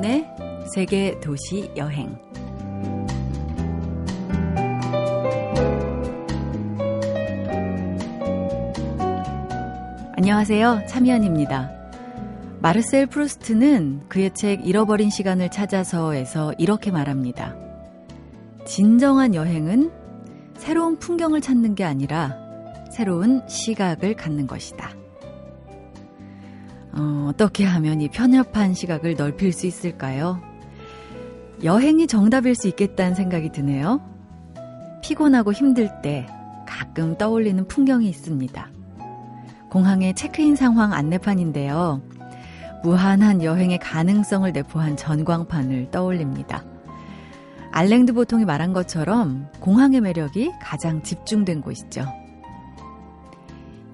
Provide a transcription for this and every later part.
참여연의 세계 도시 여행. 안녕하세요. 참여연입니다. 마르셀 프루스트는 그의 책 잃어버린 시간을 찾아서에서 이렇게 말합니다. 진정한 여행은 새로운 풍경을 찾는 게 아니라 새로운 시각을 갖는 것이다. 어, 어떻게 하면 이 편협한 시각을 넓힐 수 있을까요? 여행이 정답일 수 있겠다는 생각이 드네요. 피곤하고 힘들 때 가끔 떠올리는 풍경이 있습니다. 공항의 체크인 상황 안내판인데요. 무한한 여행의 가능성을 내포한 전광판을 떠올립니다. 알랭드 보통이 말한 것처럼 공항의 매력이 가장 집중된 곳이죠.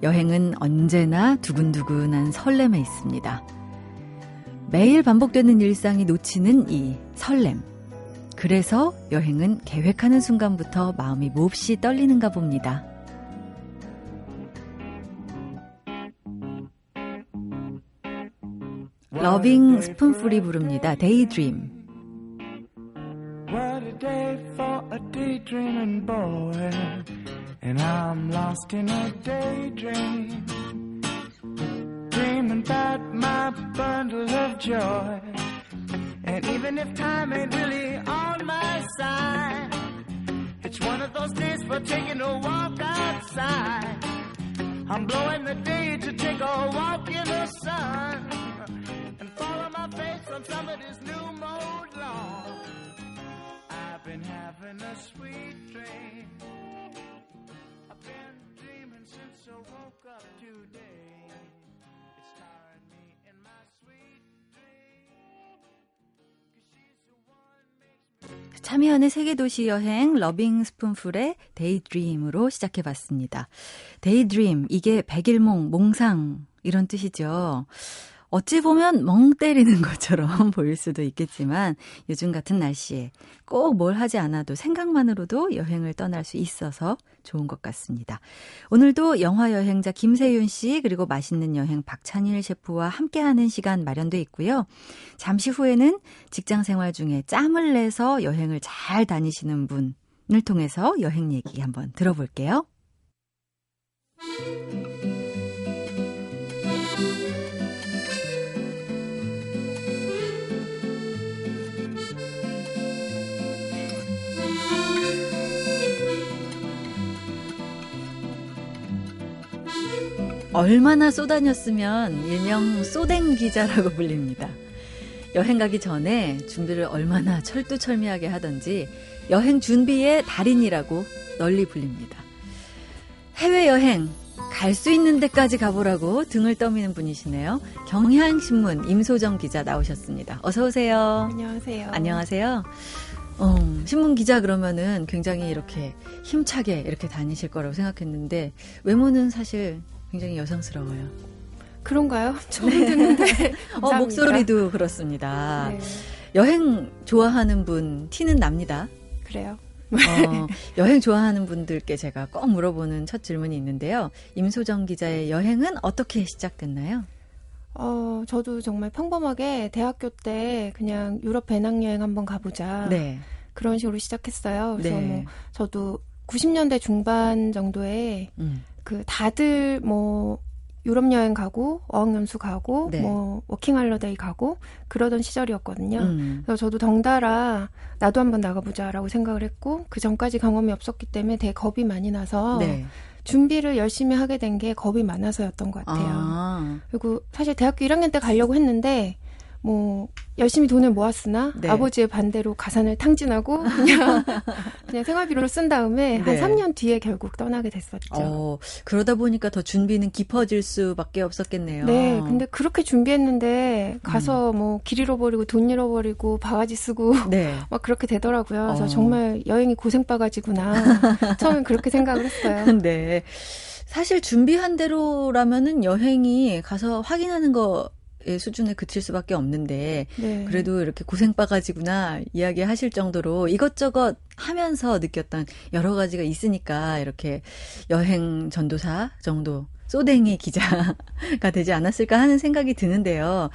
여행은 언제나 두근두근한 설렘에 있습니다. 매일 반복되는 일상이 놓치는 이 설렘. 그래서 여행은 계획하는 순간부터 마음이 몹시 떨리는가 봅니다. Lovin' Spoonful이 부릅니다. Daydream. And I'm lost in a daydream. Dreaming about my bundle of joy. And even if time ain't really on my side, it's one of those days for taking a walk outside. I'm blowing the day to take a walk in the sun and follow my face on somebody's new mode. I've been having a sweet dream. Been dreaming since I woke up today. It's tiring me in my sweet dream. Cause she's the one makes me. 참여하는 세계도시 여행 러빙 스푼풀의 데이드림으로 시작해봤습니다. 데이드림, 이게 백일몽, 몽상 이런 뜻이죠. 어찌 보면 멍 때리는 것처럼 보일 수도 있겠지만 요즘 같은 날씨에 꼭 뭘 하지 않아도 생각만으로도 여행을 떠날 수 있어서 좋은 것 같습니다. 오늘도 영화 여행자 김세윤 씨 그리고 맛있는 여행 박찬일 셰프와 함께하는 시간 마련돼 있고요. 잠시 후에는 직장 생활 중에 짬을 내서 여행을 잘 다니시는 분을 통해서 여행 얘기 한번 들어볼게요. 얼마나 쏘다녔으면 일명 쏘댕 기자라고 불립니다. 여행 가기 전에 준비를 얼마나 철두철미하게 하던지 여행 준비의 달인이라고 널리 불립니다. 해외여행 갈 수 있는 데까지 가보라고 등을 떠미는 분이시네요. 경향신문 임소정 기자 나오셨습니다. 어서 오세요. 안녕하세요. 안녕하세요. 어, 신문 기자 그러면은 굉장히 이렇게 힘차게 이렇게 다니실 거라고 생각했는데 외모는 사실 굉장히 여성스러워요. 그런가요? 처음 듣는데. 어, 목소리도 그렇습니다. 네. 여행 좋아하는 분 티는 납니다. 그래요? 어, 여행 좋아하는 분들께 제가 꼭 물어보는 첫 질문이 있는데요. 임소정 기자의 여행은 어떻게 시작됐나요? 어, 저도 정말 평범하게 대학교 때 그냥 유럽 배낭여행 한번 가보자. 네. 그런 식으로 시작했어요. 그래서 네. 뭐 저도 90년대 중반 정도에 음. 그 다들 뭐 유럽 여행 가고 어학연수 가고 네. 뭐 working holiday 가고 그러던 시절이었거든요. 음. 그래서 저도 덩달아 나도 한번 나가보자라고 생각을 했고 그 전까지 경험이 없었기 때문에 되게 겁이 많이 나서 네. 준비를 열심히 하게 된 게 겁이 많아서였던 것 같아요. 아. 그리고 사실 대학교 1학년 때 가려고 했는데 뭐 열심히 돈을 모았으나 네. 아버지의 반대로 가산을 탕진하고 그냥 그냥 생활비로 쓴 다음에 네. 한 3년 뒤에 결국 떠나게 됐었죠. 어, 그러다 보니까 더 준비는 깊어질 수밖에 없었겠네요. 네, 근데 그렇게 준비했는데 가서 음. 뭐길 잃어버리고 돈 잃어버리고 바가지 쓰고 네. 막 그렇게 되더라고요. 그래서 어. 정말 여행이 고생 바가지구나. 처음엔 그렇게 생각을 했어요. 네. 사실 준비한 대로라면은 여행이 가서 확인하는 거 수준에 그칠 수밖에 없는데 네. 그래도 이렇게 고생 바가지구나 이야기하실 정도로 이것저것 하면서 느꼈던 여러 가지가 있으니까 이렇게 여행 전도사 정도 쏘댕이 기자가 되지 않았을까 하는 생각이 드는데요.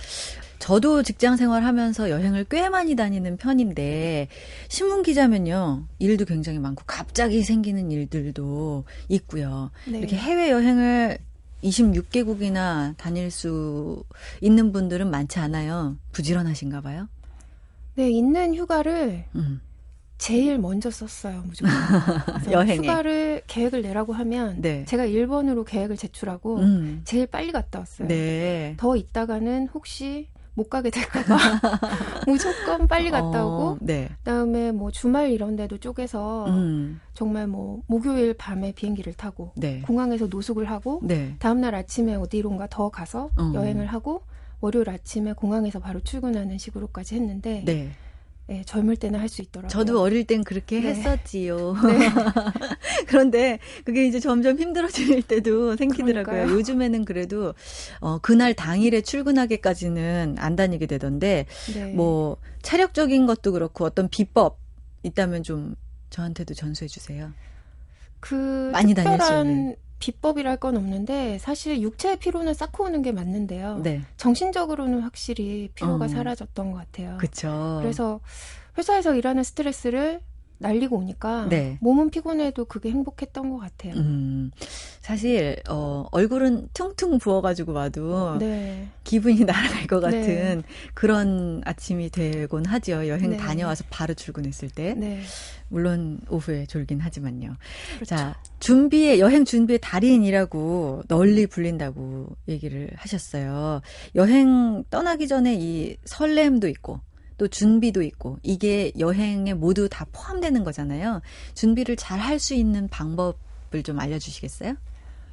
저도 직장 생활하면서 여행을 꽤 많이 다니는 편인데 신문 기자면요 일도 굉장히 많고 갑자기 생기는 일들도 있고요. 네. 이렇게 해외 여행을 26개국이나 다닐 수 있는 분들은 많지 않아요. 부지런하신가 봐요. 네, 있는 휴가를 음. 제일 먼저 썼어요, 무조건. 여행에. 휴가를 계획을 내라고 하면 네. 제가 1번으로 계획을 제출하고 음. 제일 빨리 갔다 왔어요. 네. 더 있다가는 혹시 못 가게 될까봐 무조건 빨리 갔다 어, 오고 어, 네. 그다음에 뭐 주말 이런 데도 쪼개서 음. 정말 뭐 목요일 밤에 비행기를 타고 네. 공항에서 노숙을 하고 네. 다음날 아침에 어디론가 더 가서 어. 여행을 하고 월요일 아침에 공항에서 바로 출근하는 식으로까지 했는데 네. 네, 젊을 때는 할 수 있더라고요. 저도 어릴 땐 그렇게 네. 했었지요. 네. 그런데 그게 이제 점점 힘들어질 때도 생기더라고요. 그러니까요. 요즘에는 그래도 어, 그날 당일에 출근하기까지는 안 다니게 되던데 네. 뭐 차력적인 것도 그렇고 어떤 비법 있다면 좀 저한테도 전수해 주세요. 그 많이 다닐 수 있는 비법이랄 건 없는데 사실 육체의 피로는 쌓고 오는 게 맞는데요. 네. 정신적으로는 확실히 피로가 어. 사라졌던 것 같아요. 그렇죠. 그래서 회사에서 일하는 스트레스를 날리고 오니까 네. 몸은 피곤해도 그게 행복했던 것 같아요. 음, 사실 어, 얼굴은 퉁퉁 부어가지고 와도 네. 기분이 날아갈 것 같은 네. 그런 아침이 되곤 하죠. 여행 네. 다녀와서 바로 출근했을 때. 네. 물론 오후에 졸긴 하지만요. 그렇죠. 자 준비에 여행 준비의 달인이라고 널리 불린다고 얘기를 하셨어요. 여행 떠나기 전에 이 설렘도 있고 또 준비도 있고 이게 여행에 모두 다 포함되는 거잖아요. 준비를 잘 할 수 있는 방법을 좀 알려주시겠어요?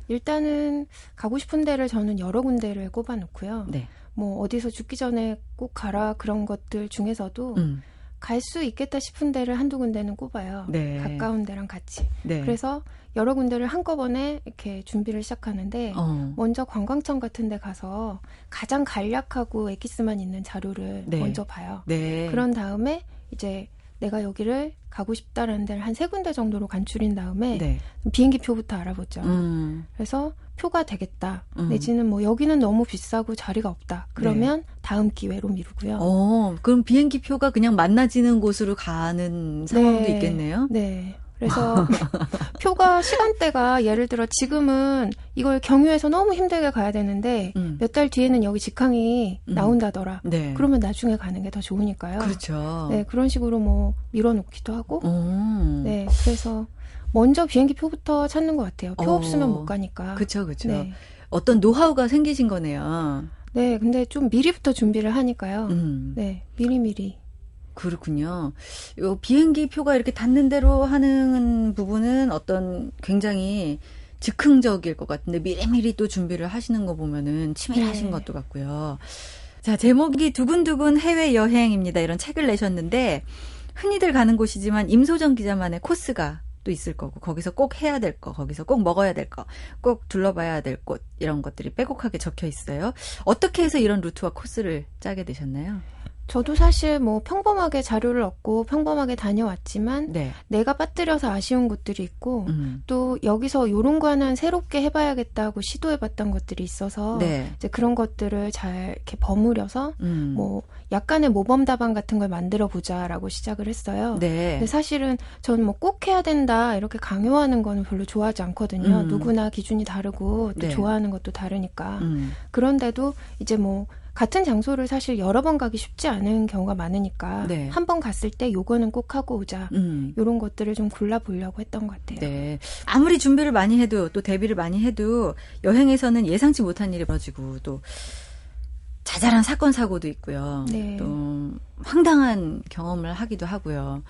일단은 가고 싶은 데를 저는 여러 군데를 꼽아놓고요. 네. 뭐 어디서 죽기 전에 꼭 가라 그런 것들 중에서도 음. 갈수 있겠다 싶은 데를 한두 군데는 꼽아요. 네. 가까운 데랑 같이. 네. 그래서 여러 군데를 한꺼번에 이렇게 준비를 시작하는데 어. 먼저 관광청 같은 데 가서 가장 간략하고 엑기스만 있는 자료를 네. 먼저 봐요. 네. 그런 다음에 이제 내가 여기를 가고 싶다라는 데를 한 세 군데 정도로 간추린 다음에 네. 비행기 표부터 알아보죠. 음. 그래서 표가 되겠다. 음. 내지는 뭐 여기는 너무 비싸고 자리가 없다. 그러면 네. 다음 기회로 미루고요. 어, 그럼 비행기 표가 그냥 만나지는 곳으로 가는 상황도 네. 있겠네요. 네. 그래서 표가 시간대가 예를 들어 지금은 이걸 경유해서 너무 힘들게 가야 되는데 음. 몇달 뒤에는 여기 직항이 음. 나온다더라. 네. 그러면 나중에 가는 게 더 좋으니까요. 그렇죠. 네, 그런 식으로 뭐 밀어놓기도 하고. 오. 네, 그래서 먼저 비행기 표부터 찾는 것 같아요. 표 어. 없으면 못 가니까. 그렇죠, 그렇죠. 네. 어떤 노하우가 생기신 거네요. 네, 근데 좀 미리부터 준비를 하니까요. 음. 네, 미리미리. 그렇군요. 요 비행기 표가 이렇게 닿는 대로 하는 부분은 어떤 굉장히 즉흥적일 것 같은데 미리미리 또 준비를 하시는 거 보면은 치밀하신 네. 것도 같고요. 자, 제목이 두근두근 해외 여행입니다. 이런 책을 내셨는데 흔히들 가는 곳이지만 임소정 기자만의 코스가 또 있을 거고 거기서 꼭 해야 될 거, 거기서 꼭 먹어야 될 거, 꼭 둘러봐야 될 곳 이런 것들이 빼곡하게 적혀 있어요. 어떻게 해서 이런 루트와 코스를 짜게 되셨나요? 저도 사실 뭐 평범하게 자료를 얻고 평범하게 다녀왔지만 네. 내가 빠뜨려서 아쉬운 곳들이 있고 음. 또 여기서 요런 거 하나는 새롭게 해봐야겠다고 시도해봤던 것들이 있어서 네. 이제 그런 것들을 잘 이렇게 버무려서 음. 뭐 약간의 모범 답안 같은 걸 만들어 보자라고 시작을 했어요. 네. 근데 사실은 저는 뭐꼭 해야 된다 이렇게 강요하는 거는 별로 좋아하지 않거든요. 음. 누구나 기준이 다르고 또 네. 좋아하는 것도 다르니까. 음. 그런데도 이제 뭐 같은 장소를 사실 여러 번 가기 쉽지 않은 경우가 많으니까 네. 한번 갔을 때 요거는 꼭 하고 오자 음. 이런 것들을 좀 골라 보려고 했던 것 같아요. 네. 아무리 준비를 많이 해도 또 대비를 많이 해도 여행에서는 예상치 못한 일이 벌어지고 또 자잘한 사건 사고도 있고요. 네. 또 황당한 경험을 하기도 하고요.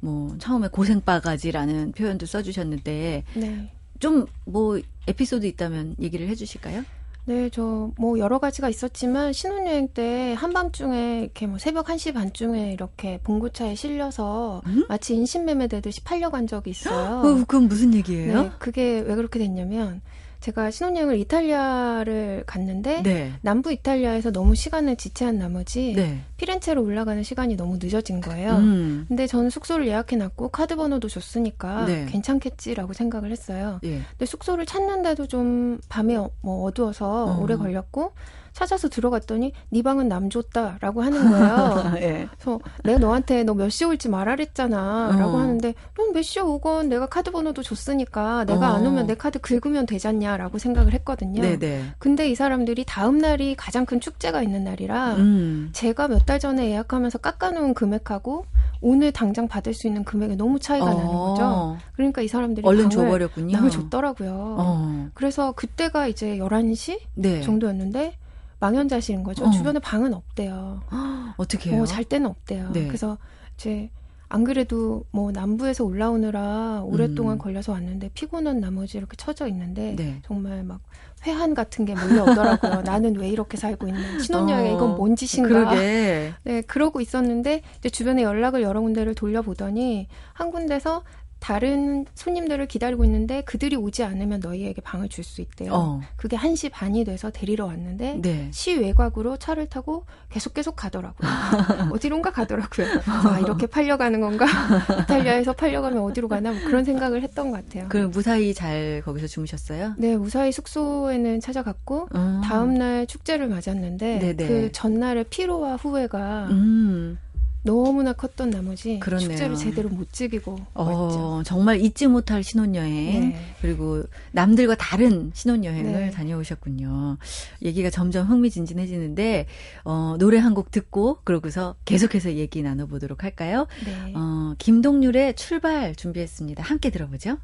뭐 처음에 고생 바가지라는 표현도 써주셨는데 네. 좀뭐 에피소드 있다면 얘기를 해주실까요? 네, 저 뭐 여러 가지가 있었지만 신혼여행 때 한밤중에 이렇게 뭐 새벽 1시 반쯤에 이렇게 봉고차에 실려서 음? 마치 인신매매 되듯이 팔려간 적이 있어요. 어, 그건 무슨 얘기예요? 네, 그게 왜 그렇게 됐냐면 제가 신혼여행을 이탈리아를 갔는데 네. 남부 이탈리아에서 너무 시간을 지체한 나머지 네. 피렌체로 올라가는 시간이 너무 늦어진 거예요. 음. 근데 저는 숙소를 예약해 놨고 카드 번호도 줬으니까 네. 괜찮겠지라고 생각을 했어요. 예. 근데 숙소를 찾는데도 좀 밤에 어, 뭐 어두워서 어. 오래 걸렸고 찾아서 들어갔더니 네 방은 남 줬다라고 하는 거예요. 예. 그래서 내가 너한테 너 몇시 올지 말하랬잖아라고 어. 하는데 넌 몇 시에 오건 내가 카드 번호도 줬으니까 내가 어. 안 오면 내 카드 긁으면 되잖냐라고 생각을 했거든요. 네네. 근데 이 사람들이 다음 날이 가장 큰 축제가 있는 날이라 음. 제가 몇 달 전에 예약하면서 깎아놓은 금액하고 오늘 당장 받을 수 있는 금액이 너무 차이가 어. 나는 거죠. 그러니까 이 사람들이 얼른 줘버렸군요. 방을 줬더라고요. 어. 그래서 그때가 이제 11시 네. 정도였는데 망연자실인 거죠. 어. 주변에 방은 없대요. 어떻게 해요? 어, 잘 때는 없대요. 네. 그래서 이제 안 그래도 뭐 남부에서 올라오느라 오랫동안 음. 걸려서 왔는데 피곤한 나머지 이렇게 처져 있는데 네. 정말 막 회한 같은 게 몰려오더라고요. 나는 왜 이렇게 살고 있나? 신혼여행에 어, 이건 뭔 짓인가? 그러게. 네, 그러고 있었는데 이제 주변에 연락을 여러 군데를 돌려보더니 한 군데서 다른 손님들을 기다리고 있는데 그들이 오지 않으면 너희에게 방을 줄 수 있대요. 어. 그게 1시 반이 돼서 데리러 왔는데 네. 시 외곽으로 차를 타고 계속 계속 가더라고요. 어디론가 가더라고요. 아, 이렇게 팔려가는 건가? 이탈리아에서 팔려가면 어디로 가나? 뭐 그런 생각을 했던 것 같아요. 그럼 무사히 잘 거기서 주무셨어요? 네, 무사히 숙소에는 찾아갔고 어. 다음 날 축제를 맞았는데 네네. 그 전날의 피로와 후회가 음. 너무나 컸던 나머지 그렇네요. 축제를 제대로 못 즐기고 어. 정말 잊지 못할 신혼여행 네. 그리고 남들과 다른 신혼여행을 네. 다녀오셨군요. 얘기가 점점 흥미진진해지는데 어, 노래 한 곡 듣고 그러고서 계속해서 얘기 나눠보도록 할까요? 네. 어, 김동률의 출발 준비했습니다. 함께 들어보죠.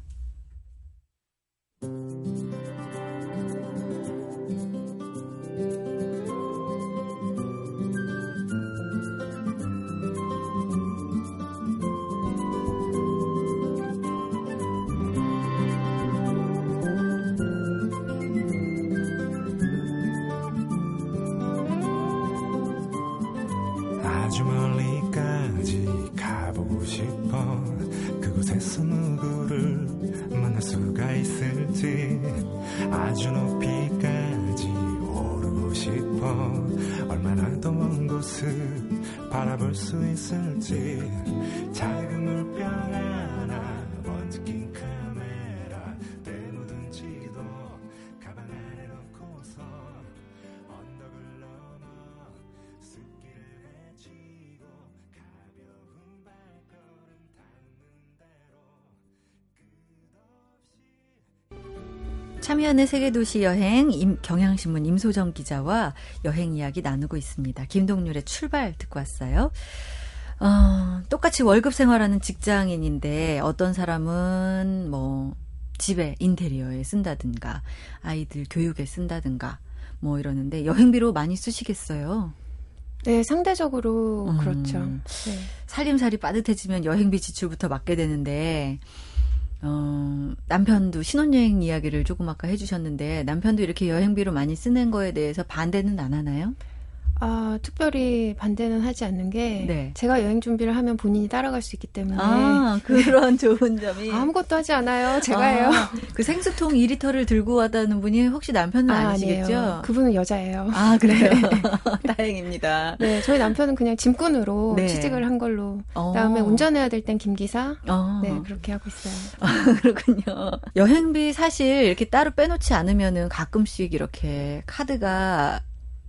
아주 높이까지 오르고 싶어 얼마나 더 먼 곳을 바라볼 수 있을지 작은 물병 하 참여하는 세계도시 여행 임, 경향신문 임소정 기자와 여행 이야기 나누고 있습니다. 김동률의 출발 듣고 왔어요. 어, 똑같이 월급 생활하는 직장인인데 어떤 사람은 뭐 집에 인테리어에 쓴다든가 아이들 교육에 쓴다든가 뭐 이러는데 여행비로 많이 쓰시겠어요? 네, 상대적으로 음, 그렇죠. 네. 살림살이 빠듯해지면 여행비 지출부터 맡게 되는데 어, 남편도 신혼여행 이야기를 조금 아까 해주셨는데 남편도 이렇게 여행비로 많이 쓰는 거에 대해서 반대는 안 하나요? 아, 특별히 반대는 하지 않는 게 네. 제가 여행 준비를 하면 본인이 따라갈 수 있기 때문에 아, 그런 좋은 점이 아무것도 하지 않아요. 제가 아, 해요. 그 생수통 2리터를 들고 왔다는 분이 혹시 남편은 아, 니시겠죠. 그분은 여자예요. 아, 그래요. 네. 다행입니다. 네, 저희 남편은 그냥 짐꾼으로 네. 취직을 한 걸로 어. 그다음에 운전해야 될 땐 김기사. 어. 네, 그렇게 하고 있어요. 아, 그렇군요. 여행비 사실 이렇게 따로 빼놓지 않으면은 가끔씩 이렇게 카드가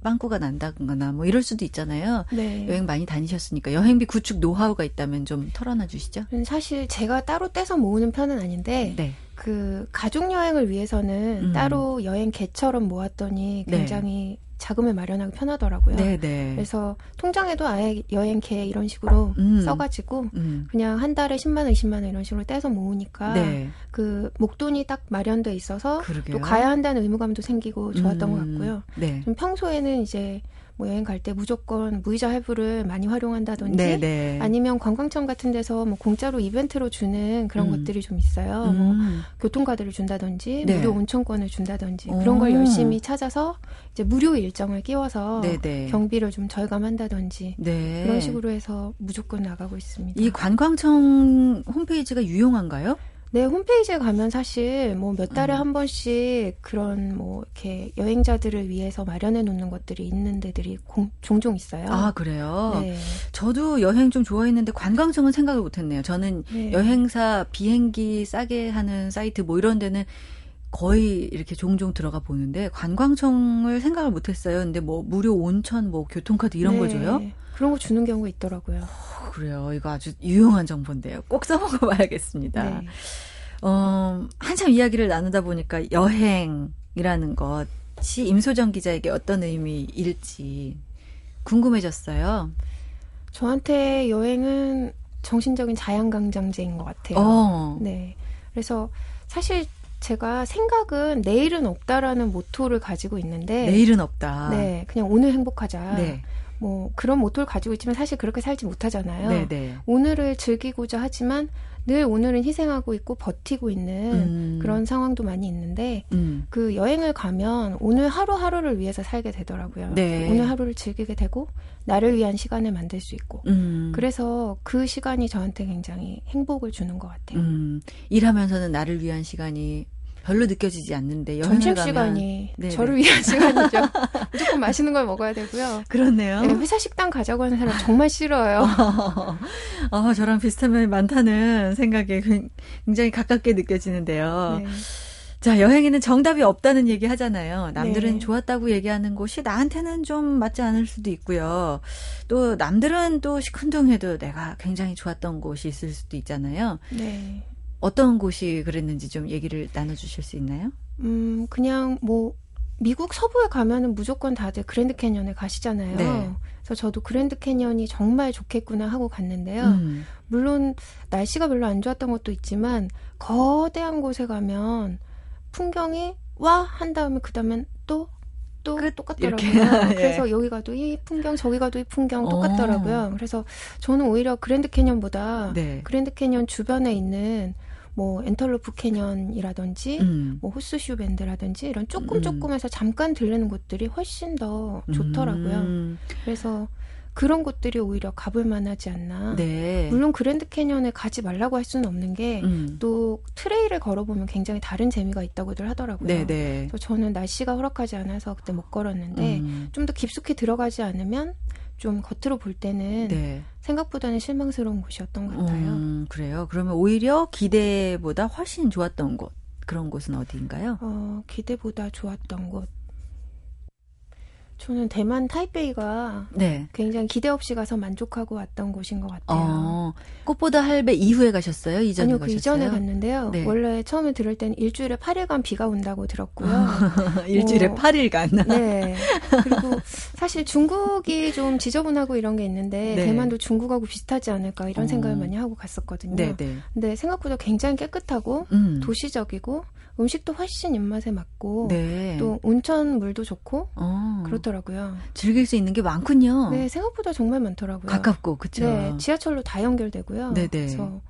빵꾸가 난다거나 뭐 이럴 수도 있잖아요. 네. 여행 많이 다니셨으니까 여행비 구축 노하우가 있다면 좀 털어놔 주시죠. 사실 제가 따로 떼서 모으는 편은 아닌데 네. 그 가족 여행을 위해서는 음. 따로 여행 개처럼 모았더니 네. 굉장히 네. 자금을 마련하기 편하더라고요. 네네. 네. 그래서 통장에도 아예 여행 계획 이런 식으로 음. 써가지고 음. 그냥 한 달에 10만 원, 20만 원 이런 식으로 떼서 모으니까 네. 그 목돈이 딱 마련돼 있어서 그러게요. 또 가야 한다는 의무감도 생기고 좋았던 음. 것 같고요. 네. 좀 평소에는 이제 뭐 여행 갈 때 무조건 무이자 할부를 많이 활용한다든지 네네. 네. 아니면 관광청 같은 데서 뭐 공짜로 이벤트로 주는 그런 음. 것들이 좀 있어요. 음. 뭐 교통카드를 준다든지 네. 무료 온천권을 준다든지 오. 그런 걸 열심히 찾아서 이제 무료 일정을 끼워서 네네. 네. 경비를 좀 절감한다든지 네. 그런 식으로 해서 무조건 나가고 있습니다. 이 관광청 홈페이지가 유용한가요? 네, 홈페이지에 가면 사실 뭐 몇 달에 음. 한 번씩 그런 뭐 이렇게 여행자들을 위해서 마련해 놓는 것들이 있는 데들이 공, 종종 있어요. 아, 그래요? 네. 저도 여행 좀 좋아했는데 관광청은 생각을 못 했네요. 저는 네. 여행사 비행기 싸게 하는 사이트 뭐 이런 데는 거의 이렇게 종종 들어가 보는데 관광청을 생각을 못 했어요. 근데 뭐 무료 온천 뭐 교통카드 이런 네. 걸 줘요? 그런 거 주는 경우가 있더라고요. 그래요. 이거 아주 유용한 정보인데요. 꼭 써먹어 봐야겠습니다. 네. 어, 한참 이야기를 나누다 보니까 여행이라는 것이 임소정 기자에게 어떤 의미일지 궁금해졌어요. 저한테 여행은 정신적인 자양강장제인 것 같아요. 어. 네. 그래서 사실 제가 생각은 내일은 없다라는 모토를 가지고 있는데 내일은 없다. 네, 그냥 오늘 행복하자. 네. 뭐 그런 모토를 가지고 있지만 사실 그렇게 살지 못하잖아요. 네네. 네. 오늘을 즐기고자 하지만 늘 오늘은 희생하고 있고 버티고 있는 음. 그런 상황도 많이 있는데 음. 그 여행을 가면 오늘 하루하루를 위해서 살게 되더라고요. 네. 오늘 하루를 즐기게 되고 나를 위한 시간을 만들 수 있고 음. 그래서 그 시간이 저한테 굉장히 행복을 주는 것 같아요. 음. 일하면서는 나를 위한 시간이 별로 느껴지지 않는데 점심 시간이. 저를 위한 시간이죠. 무조건 맛있는 걸 먹어야 되고요. 그렇네요. 네, 회사 식당 가자고 하는 사람 정말 싫어요. 어, 저랑 비슷한 면이 많다는 생각에 굉장히 가깝게 느껴지는데요. 네. 자, 여행에는 정답이 없다는 얘기 하잖아요. 남들은 네. 좋았다고 얘기하는 곳이 나한테는 좀 맞지 않을 수도 있고요. 또 남들은 또 시큰둥해도 내가 굉장히 좋았던 곳이 있을 수도 있잖아요. 네. 어떤 곳이 그랬는지 좀 얘기를 나눠주실 수 있나요? 음, 그냥 뭐 미국 서부에 가면은 무조건 다들 그랜드 캐년에 가시잖아요. 네. 그래서 저도 그랜드 캐년이 정말 좋겠구나 하고 갔는데요. 음. 물론 날씨가 별로 안 좋았던 것도 있지만 거대한 곳에 가면 풍경이 와 한 다음에 그 다음엔 또또 똑같더라고요. 예. 그래서 여기 가도 이 풍경, 저기 가도 이 풍경 똑같더라고요. 오. 그래서 저는 오히려 그랜드 캐년보다 네. 그랜드 캐년 주변에 있는 뭐 앤털로프 캐년이라든지 음. 뭐 호스슈 벤드라든지 이런 조금 음. 조금해서 잠깐 들르는 곳들이 훨씬 더 좋더라고요. 음. 그래서 그런 곳들이 오히려 가볼 만하지 않나. 네. 물론 그랜드 캐년에 가지 말라고 할 수는 없는 게 또 음. 트레일을 걸어보면 굉장히 다른 재미가 있다고들 하더라고요. 네, 네. 저는 날씨가 허락하지 않아서 그때 못 걸었는데 음. 좀더 깊숙이 들어가지 않으면 좀 겉으로 볼 때는 네. 생각보다는 실망스러운 곳이었던 것 같아요. 음, 그래요. 그러면 오히려 기대보다 훨씬 좋았던 곳 그런 곳은 어디인가요? 어, 기대보다 좋았던 곳. 저는 대만 타이베이가 네. 굉장히 기대 없이 가서 만족하고 왔던 곳인 것 같아요. 어, 꽃보다 할배 이후에 가셨어요? 이전에 아니요, 그 가셨어요? 이전에 갔는데요. 네. 원래 처음에 들을 때는 일주일에 8일간 비가 온다고 들었고요. 일주일에 어, 8일간. 네. 그리고 사실 중국이 좀 지저분하고 이런 게 있는데 네. 대만도 중국하고 비슷하지 않을까 이런 어. 생각을 많이 하고 갔었거든요. 네, 네. 근데 생각보다 굉장히 깨끗하고 음. 도시적이고 음식도 훨씬 입맛에 맞고 네. 또 온천 물도 좋고 어. 그렇더라고요. 즐길 수 있는 게 많군요. 네, 생각보다 정말 많더라고요. 가깝고 그렇죠. 네, 지하철로 다 연결되고요. 네네. 그래서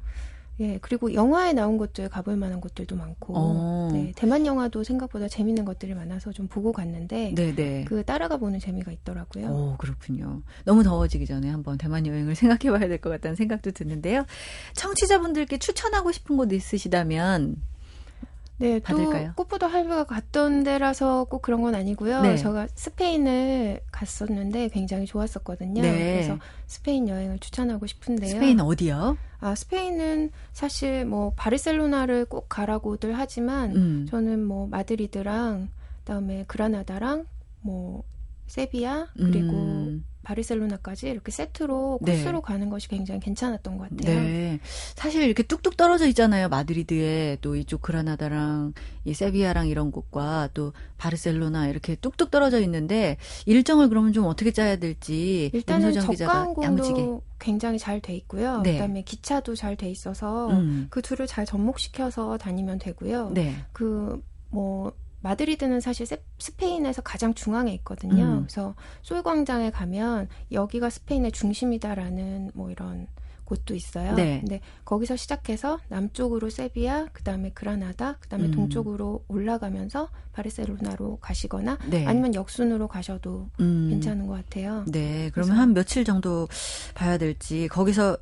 예, 그리고 영화에 나온 곳들 가볼 만한 곳들도 많고, 어. 네, 대만 영화도 생각보다 재밌는 것들이 많아서 좀 보고 갔는데, 네네. 그 따라가 보는 재미가 있더라고요. 오, 그렇군요. 너무 더워지기 전에 한번 대만 여행을 생각해 봐야 될 것 같다는 생각도 드는데요. 청취자분들께 추천하고 싶은 곳 있으시다면, 네, 받을까요? 또 꽃보다 할배가 갔던 데라서 꼭 그런 건 아니고요. 네. 제가 스페인을 갔었는데 굉장히 좋았었거든요. 네. 그래서 스페인 여행을 추천하고 싶은데요. 스페인 어디요? 아, 스페인은 사실 뭐 바르셀로나를 꼭 가라고들 하지만 음. 저는 뭐 마드리드랑 그다음에 그라나다랑 뭐 세비야 그리고 음. 바르셀로나까지 이렇게 세트로 네. 코스로 네. 가는 것이 굉장히 괜찮았던 것 같아요. 네. 사실 이렇게 뚝뚝 떨어져 있잖아요. 마드리드에 또 이쪽 그라나다랑 이 세비야랑 이런 곳과 또 바르셀로나 이렇게 뚝뚝 떨어져 있는데 일정을 그러면 좀 어떻게 짜야 될지 일단은 저가항공도 굉장히 잘 돼 있고요. 네. 그다음에 기차도 잘 돼 있어서 음. 그 둘을 잘 접목시켜서 다니면 되고요. 네. 그뭐 마드리드는 사실 스페인에서 가장 중앙에 있거든요. 음. 그래서 솔 광장에 가면 여기가 스페인의 중심이다라는 뭐 이런 곳도 있어요. 네. 근데 거기서 시작해서 남쪽으로 세비야, 그다음에 그라나다, 그다음에 음. 동쪽으로 올라가면서 바르셀로나로 가시거나 네. 아니면 역순으로 가셔도 음. 괜찮은 것 같아요. 네. 그러면 한 며칠 정도 봐야 될지 거기서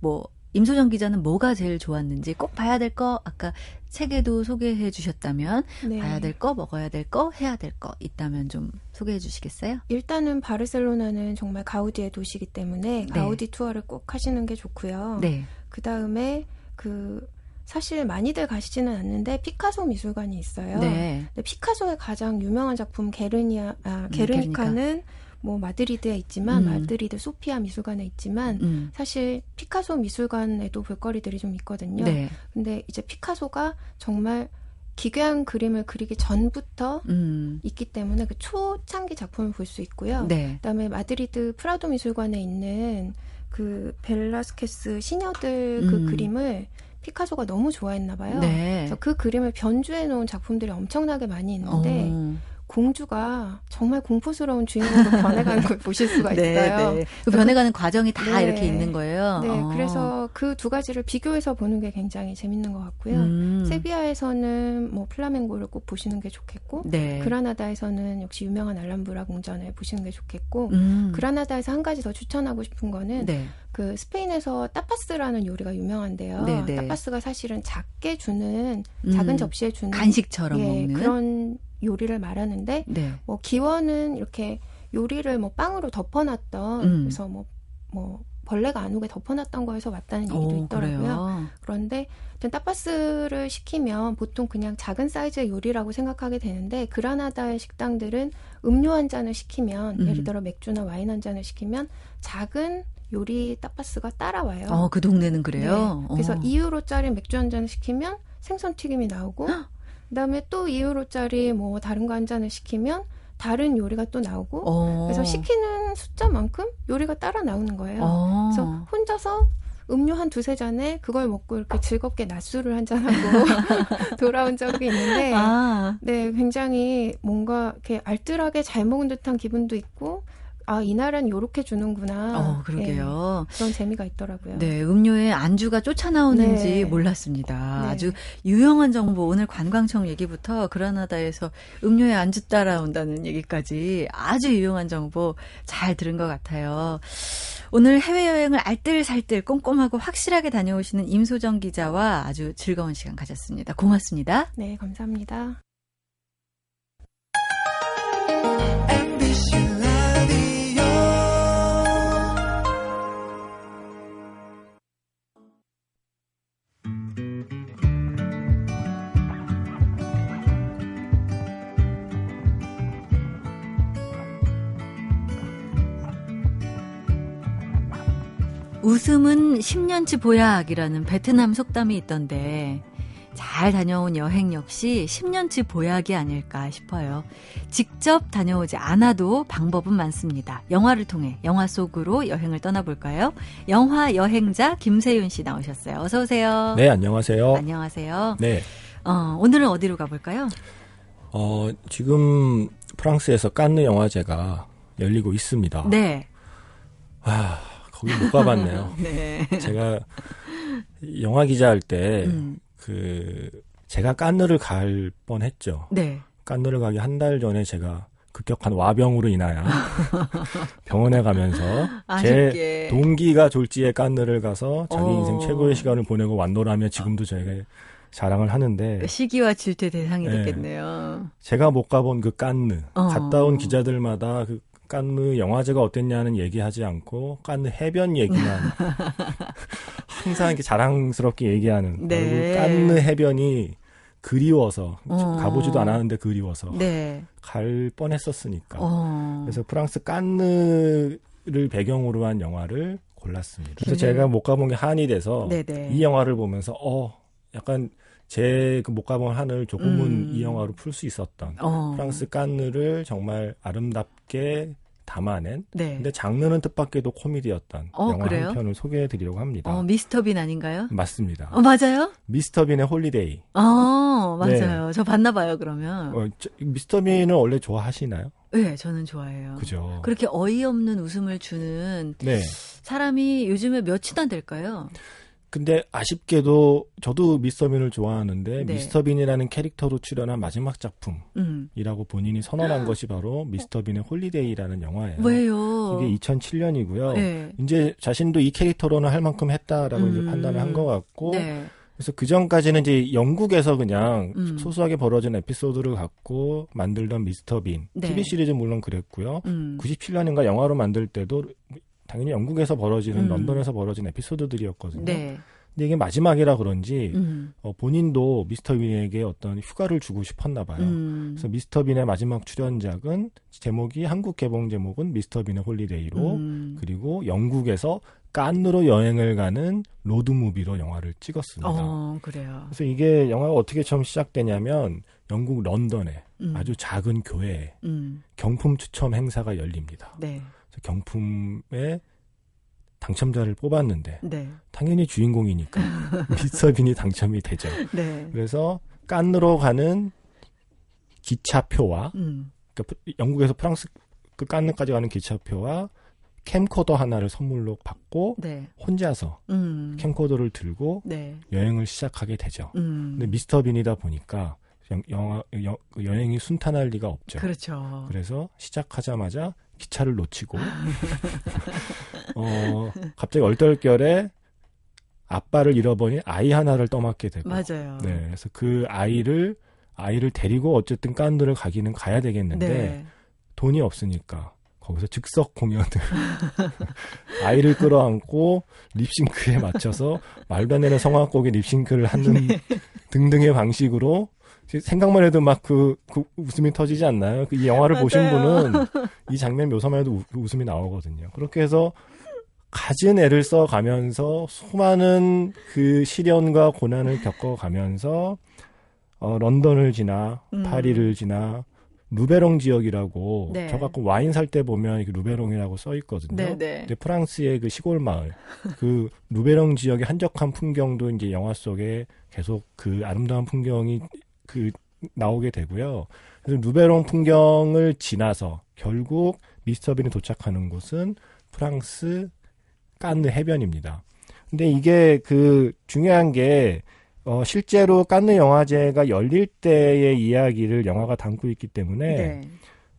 뭐 임소정 기자는 뭐가 제일 좋았는지 꼭 봐야 될 거 아까 책에도 소개해 주셨다면 네. 봐야 될 거, 먹어야 될 거, 해야 될 거 있다면 좀 소개해 주시겠어요? 일단은 바르셀로나는 정말 가우디의 도시이기 때문에 네. 가우디 투어를 꼭 하시는 게 좋고요. 네. 그 다음에 그 사실 많이들 가시지는 않는데 피카소 미술관이 있어요. 네. 근데 피카소의 가장 유명한 작품 게르니아 아, 게르니카는 음, 뭐 마드리드에 있지만 음. 마드리드 소피아 미술관에 있지만 음. 사실 피카소 미술관에도 볼거리들이 좀 있거든요. 네. 근데 이제 피카소가 정말 기괴한 그림을 그리기 전부터 음. 있기 때문에 그 초창기 작품을 볼 수 있고요. 네. 그다음에 마드리드 프라도 미술관에 있는 그 벨라스케스 시녀들 그 음. 그림을 피카소가 너무 좋아했나 봐요. 네. 그래서 그 그림을 변주해 놓은 작품들이 엄청나게 많이 있는데 어. 공주가 정말 공포스러운 주인공으로 변해가는 걸 보실 수가 네, 있어요. 네, 네. 그 변해가는 과정이 다 네. 이렇게 있는 거예요. 네, 어. 그래서 그 두 가지를 비교해서 보는 게 굉장히 재밌는 것 같고요. 음. 세비야에서는 뭐 플라멩고를 꼭 보시는 게 좋겠고, 네. 그라나다에서는 역시 유명한 알람브라 궁전을 보시는 게 좋겠고, 음. 그라나다에서 한 가지 더 추천하고 싶은 거는 네. 그 스페인에서 따파스라는 요리가 유명한데요. 따파스가 사실은 작게 주는 작은 음. 접시에 주는 간식처럼 예, 먹는 그런 요리를 말하는데 네. 뭐 기원은 이렇게 요리를 뭐 빵으로 덮어놨던 음. 그래서 뭐뭐 뭐 벌레가 안 오게 덮어놨던 거에서 왔다는 얘기도 오, 있더라고요. 그래요? 그런데 따파스를 시키면 보통 그냥 작은 사이즈의 요리라고 생각하게 되는데 그라나다의 식당들은 음료 한 잔을 시키면 음. 예를 들어 맥주나 와인 한 잔을 시키면 작은 요리 따파스가 따라와요. 어, 그 동네는 그래요. 네. 그래서 어. 2유로짜리 맥주 한 잔을 시키면 생선 튀김이 나오고 그다음에 또 2유로짜리 뭐 다른 거 한 잔을 시키면 다른 요리가 또 나오고 어. 그래서 시키는 숫자만큼 요리가 따라 나오는 거예요. 어. 그래서 혼자서 음료 한 두세 잔에 그걸 먹고 이렇게 즐겁게 낮술을 한 잔하고 돌아온 적이 있는데, 아. 네, 굉장히 뭔가 이렇게 알뜰하게 잘 먹은 듯한 기분도 있고, 아, 이날은 요렇게 주는구나. 어, 그러게요. 네, 그런 재미가 있더라고요. 네, 음료에 안주가 쫓아나오는지 네. 몰랐습니다. 네. 아주 유용한 정보, 오늘 관광청 얘기부터 그라나다에서 음료에 안주 따라온다는 얘기까지 아주 유용한 정보 잘 들은 것 같아요. 오늘 해외여행을 알뜰살뜰 꼼꼼하고 확실하게 다녀오시는 임소정 기자와 아주 즐거운 시간 가졌습니다. 고맙습니다. 네, 감사합니다. 웃음은 10년치 보약이라는 베트남 속담이 있던데 잘 다녀온 여행 역시 10년치 보약이 아닐까 싶어요. 직접 다녀오지 않아도 방법은 많습니다. 영화를 통해 영화 속으로 여행을 떠나볼까요? 영화 여행자 김세윤 씨 나오셨어요. 어서 오세요. 네, 안녕하세요. 안녕하세요. 네. 어, 오늘은 어디로 가볼까요? 어, 지금 프랑스에서 깐느 영화제가 열리고 있습니다. 네. 아, 거기 못 가봤네요. 네. 제가 영화 기자 할 때그 음. 그 제가 깐느를 갈 뻔했죠. 네. 깐느를 가기 한 달 전에 제가 급격한 와병으로 인하여 병원에 가면서 아쉽게. 제 동기가 졸지에 깐느를 가서 자기 오. 어. 인생 최고의 시간을 보내고 완도라며 지금도 저희가 자랑을 하는데 그 시기와 질투의 대상이 네. 됐겠네요. 제가 못 가본 그 깐느 어. 갔다 온 기자들마다 그 깐느 영화제가 어땠냐는 얘기하지 않고 깐느 해변 얘기만 항상 이렇게 자랑스럽게 얘기하는 네. 깐느 해변이 그리워서 어. 가보지도 않았는데 그리워서 네. 갈 뻔했었으니까 어. 그래서 프랑스 깐느를 배경으로 한 영화를 골랐습니다. 그래서 네. 제가 못 가본 게 한이 돼서 네네. 이 영화를 보면서 어 약간 제 그 못 가본 한을 조금은 음. 이 영화로 풀 수 있었던 어. 프랑스 깐느를 정말 아름답게 담아낸. 네. 근데 장르는 뜻밖에도 코미디였던 어, 영화 그래요? 한 편을 소개해 드리려고 합니다. 어, 미스터 빈 아닌가요? 맞습니다. 어, 맞아요? 미스터 빈의 홀리데이. 어, 맞아요. 네. 저 봤나 봐요, 그러면. 어, 저, 미스터 빈은 원래 좋아하시나요? 네, 저는 좋아해요. 그죠. 그렇게 어이없는 웃음을 주는 네. 사람이 요즘에 몇이나 될까요? 근데 아쉽게도 저도 미스터 빈을 좋아하는데 네. 미스터 빈이라는 캐릭터로 출연한 마지막 작품이라고 음. 본인이 선언한 것이 바로 미스터 빈의 홀리데이라는 영화예요. 왜요? 이게 2007년이고요. 네. 이제 자신도 이 캐릭터로는 할 만큼 했다라고 음. 이제 판단을 한 것 같고 네. 그래서 그 전까지는 이제 영국에서 그냥 음. 소소하게 벌어진 에피소드를 갖고 만들던 미스터 빈 네. TV 시리즈 물론 그랬고요. 음. 97년인가 영화로 만들 때도 당연히 영국에서 벌어지는 음. 런던에서 벌어진 에피소드들이었거든요. 네. 근데 이게 마지막이라 그런지 음. 어, 본인도 미스터 빈에게 어떤 휴가를 주고 싶었나 봐요. 음. 그래서 미스터 빈의 마지막 출연작은 제목이 한국 개봉 제목은 미스터 빈의 홀리데이로 음. 그리고 영국에서 깐느로 여행을 가는 로드 무비로 영화를 찍었습니다. 어, 그래요. 그래서 이게 영화가 어떻게 처음 시작되냐면 영국 런던에 음. 아주 작은 교회에 음. 경품 추첨 행사가 열립니다. 네. 경품에 당첨자를 뽑았는데 네. 당연히 주인공이니까 미스터 빈이 당첨이 되죠. 네. 그래서 깐느로 가는 기차표와 음. 그러니까 영국에서 프랑스 그 깐느까지 가는 기차표와 캠코더 하나를 선물로 받고 네. 혼자서 음. 캠코더를 들고 네. 여행을 시작하게 되죠. 음. 근데 미스터 빈이다 보니까 영화 여, 여행이 순탄할 리가 없죠. 그렇죠. 그래서 시작하자마자 기차를 놓치고 어 갑자기 얼떨결에 아빠를 잃어버린 아이 하나를 떠맡게 되고 맞아요. 네, 그래서 그 아이를 아이를 데리고 어쨌든 깐드를 가기는 가야 되겠는데 네. 돈이 없으니까 거기서 즉석 공연을 아이를 끌어안고 립싱크에 맞춰서 말도 안 되는 성악곡에 립싱크를 하는 네. 등등의 방식으로 생각만 해도 막그 그 웃음이 터지지 않나요? 그이 영화를 보신 분은 이 장면 묘사만 해도 우, 웃음이 나오거든요. 그렇게 해서 가진 애를 써 가면서 수많은 그 시련과 고난을 겪어 가면서 어, 런던을 지나 음. 파리를 지나 루베롱 지역이라고 네. 저 갖고 와인 살 때 보면 루베롱이라고 써 있거든요. 네, 네. 근데 프랑스의 그 시골 마을 그 루베롱 지역의 한적한 풍경도 이제 영화 속에 계속 그 아름다운 풍경이 그 나오게 되고요. 그래서 루베롱 풍경을 지나서 결국 미스터 빈이 도착하는 곳은 프랑스 깐느 해변입니다. 근데 이게 그 중요한 게 어, 실제로 깐느 영화제가 열릴 때의 이야기를 영화가 담고 있기 때문에 네.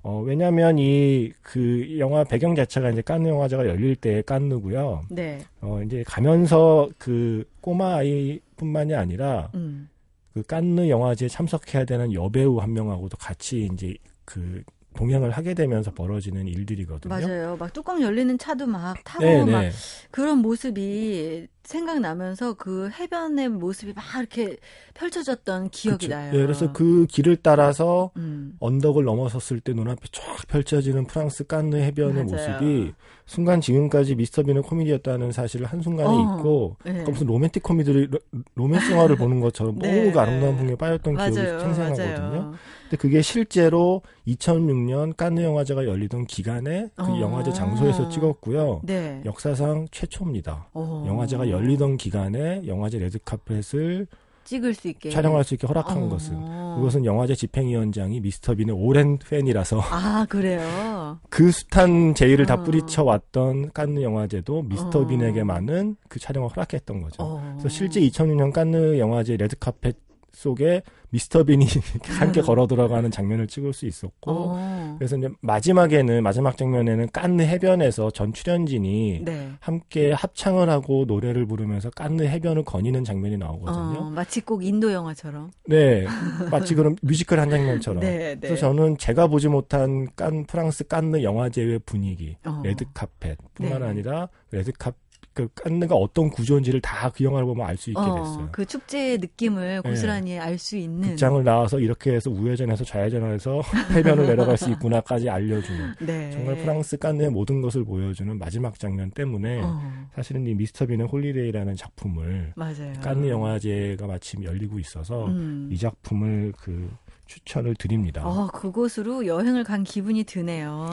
어, 왜냐면 이 그 영화 배경 자체가 이제 깐느 영화제가 열릴 때의 깐느고요. 네. 어, 이제 가면서 그 꼬마 아이뿐만이 아니라 음. 그 깐느 영화제에 참석해야 되는 여배우 한 명하고도 같이 이제 그 동행을 하게 되면서 벌어지는 일들이거든요. 맞아요. 막 뚜껑 열리는 차도 막 타고 네네. 막 그런 모습이 생각나면서 그 해변의 모습이 막 이렇게 펼쳐졌던 기억이 그쵸. 나요. 네, 그래서 그 길을 따라서 음. 언덕을 넘어섰을 때 눈앞에 쫙 펼쳐지는 프랑스 깐느 해변의 맞아요. 모습이 순간 지금까지 미스터 빈의 코미디였다는 사실을 한순간에 어, 잊고 네. 무슨 로맨틱 코미디를 로맨스 영화를 보는 것처럼 네. 너무 아름다운 풍경에 빠졌던 맞아요. 기억이 생생하거든요. 맞아요. 근데 그게 실제로 2006년 깐느 영화제가 열리던 기간에 그 어. 영화제 장소에서 찍었고요. 네. 역사상 최초입니다. 어. 영화제가 열리던 기간에 영화제 레드카펫을 찍을 수 있게 촬영할 수 있게 허락한 어. 것은 그것은 영화제 집행위원장이 미스터 빈의 오랜 팬이라서 아 그래요 그 숱한 제의를 어. 다 뿌리쳐 왔던 깐느 영화제도 미스터 어. 빈에게만은 그 촬영을 허락했던 거죠. 어. 그래서 실제 2006년 깐느 영화제 레드카펫 속에 미스터 빈이 함께 음. 걸어 들어가는 장면을 찍을 수 있었고 어. 그래서 이제 마지막에는 마지막 장면에는 깐느 해변에서 전 출연진이 네. 함께 합창을 하고 노래를 부르면서 깐느 해변을 거니는 장면이 나오거든요. 어, 마치 꼭 인도 영화처럼. 네, 마치 그런 뮤지컬 한 장면처럼. 네, 네. 그래서 저는 제가 보지 못한 깐 프랑스 깐느 영화제의 분위기, 어. 레드 카펫뿐만 네. 아니라 레드 카그 깐느가 어떤 구조인지를 다 그 영화를 보면 알 수 있게 어, 됐어요. 그 축제의 느낌을 네. 고스란히 네. 알 수 있는. 극장을 나와서 이렇게 해서 우회전해서 좌회전해서 해변을 내려갈 수 있구나까지 알려주는. 네. 정말 프랑스 깐느의 모든 것을 보여주는 마지막 장면 때문에 어. 사실은 이 미스터 빈의 홀리데이라는 작품을 맞아요. 깐느 영화제가 마침 열리고 있어서 음. 이 작품을 그 추천을 드립니다. 어, 그곳으로 여행을 간 기분이 드네요.